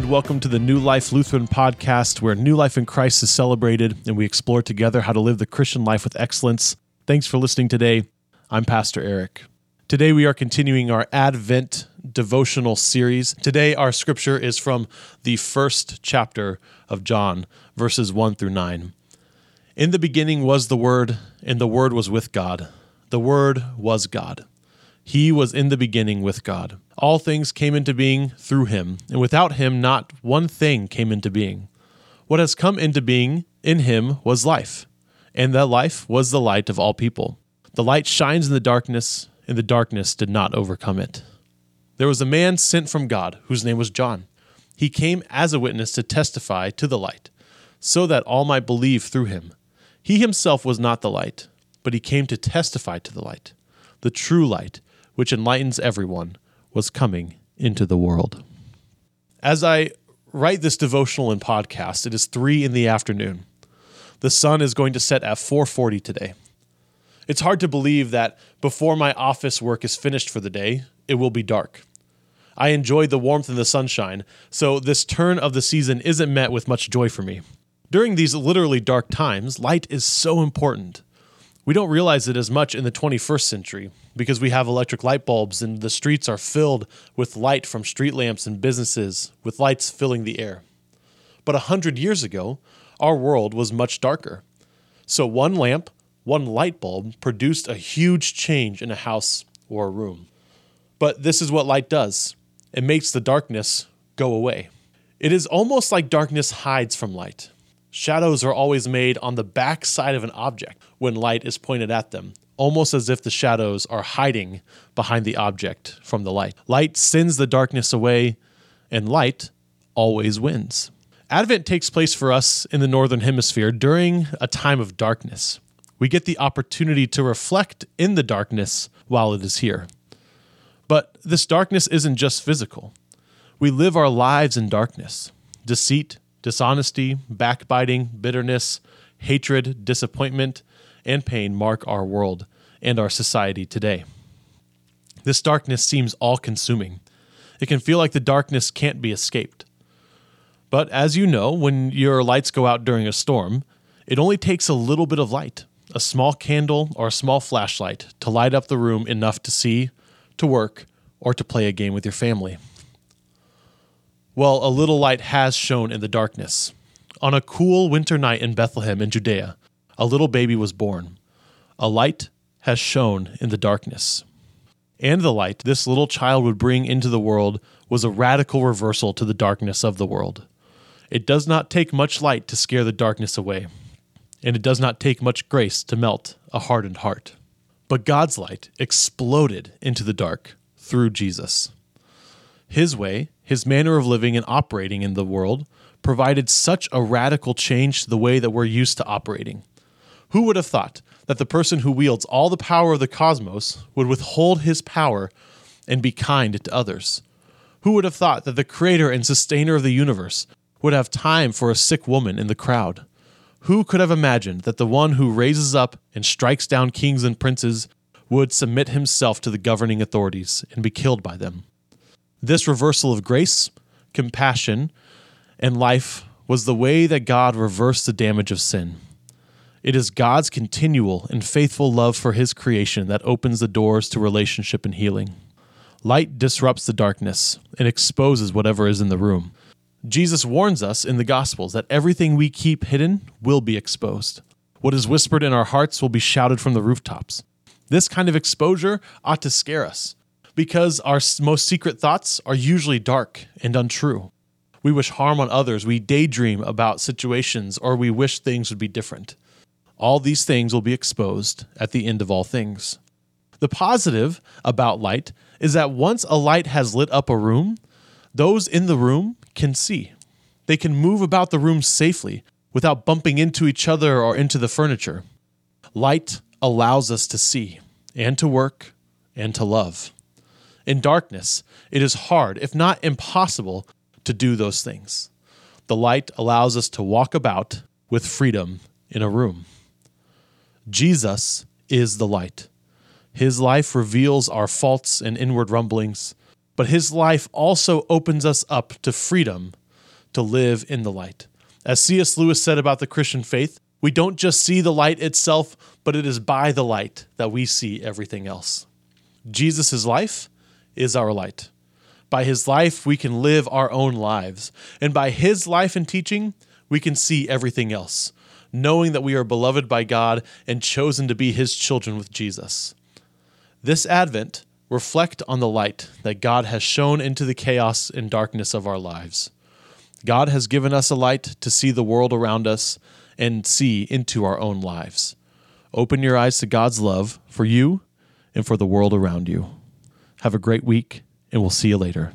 welcome to the New Life Lutheran podcast, where new life in Christ is celebrated and we explore together how to live the Christian life with excellence. Thanks for listening today. I'm Pastor Erik. Today we are continuing our Advent devotional series. Today our scripture is from the first chapter of John, verses 1 through 9. In the beginning was the Word, and the Word was with God. The Word was God. He was in the beginning with God. All things came into being through him, and without him not one thing came into being. What has come into being in him was life, and that life was the light of all people. The light shines in the darkness, and the darkness did not overcome it. There was a man sent from God, whose name was John. He came as a witness to testify to the light, so that all might believe through him. He himself was not the light, but he came to testify to the light, the true light which enlightens everyone, was coming into the world. As I write this devotional and podcast, it is 3 in the afternoon. The sun is going to set at 4:40 today. It's hard to believe that before my office work is finished for the day, it will be dark. I enjoy the warmth and the sunshine, so this turn of the season isn't met with much joy for me. During these literally dark times, light is so important. We don't realize it as much in the 21st century because we have electric light bulbs and the streets are filled with light from street lamps and businesses, with lights filling the air. But a hundred years ago, our world was much darker. So one lamp, one light bulb produced a huge change in a house or a room. But this is what light does it makes the darkness go away. It is almost like darkness hides from light. Shadows are always made on the back side of an object when light is pointed at them, almost as if the shadows are hiding behind the object from the light. Light sends the darkness away, and light always wins. Advent takes place for us in the Northern Hemisphere during a time of darkness. We get the opportunity to reflect in the darkness while it is here. But this darkness isn't just physical. We live our lives in darkness. Deceit, Dishonesty, backbiting, bitterness, hatred, disappointment, and pain mark our world and our society today. This darkness seems all consuming. It can feel like the darkness can't be escaped. But as you know, when your lights go out during a storm, it only takes a little bit of light, a small candle or a small flashlight, to light up the room enough to see, to work, or to play a game with your family. Well, a little light has shone in the darkness. On a cool winter night in Bethlehem in Judea, a little baby was born. A light has shone in the darkness. And the light this little child would bring into the world was a radical reversal to the darkness of the world. It does not take much light to scare the darkness away, and it does not take much grace to melt a hardened heart. But God's light exploded into the dark through Jesus. His way his manner of living and operating in the world provided such a radical change to the way that we're used to operating. Who would have thought that the person who wields all the power of the cosmos would withhold his power and be kind to others? Who would have thought that the creator and sustainer of the universe would have time for a sick woman in the crowd? Who could have imagined that the one who raises up and strikes down kings and princes would submit himself to the governing authorities and be killed by them? This reversal of grace, compassion, and life was the way that God reversed the damage of sin. It is God's continual and faithful love for His creation that opens the doors to relationship and healing. Light disrupts the darkness and exposes whatever is in the room. Jesus warns us in the Gospels that everything we keep hidden will be exposed. What is whispered in our hearts will be shouted from the rooftops. This kind of exposure ought to scare us because our most secret thoughts are usually dark and untrue. We wish harm on others, we daydream about situations, or we wish things would be different. All these things will be exposed at the end of all things. The positive about light is that once a light has lit up a room, those in the room can see. They can move about the room safely without bumping into each other or into the furniture. Light allows us to see and to work and to love. In darkness, it is hard, if not impossible, to do those things. The light allows us to walk about with freedom in a room. Jesus is the light. His life reveals our faults and inward rumblings, but his life also opens us up to freedom to live in the light. As C.S. Lewis said about the Christian faith, we don't just see the light itself, but it is by the light that we see everything else. Jesus' life is our light. By his life, we can live our own lives. And by his life and teaching, we can see everything else, knowing that we are beloved by God and chosen to be his children with Jesus. This Advent, reflect on the light that God has shone into the chaos and darkness of our lives. God has given us a light to see the world around us and see into our own lives. Open your eyes to God's love for you and for the world around you. Have a great week, and we'll see you later.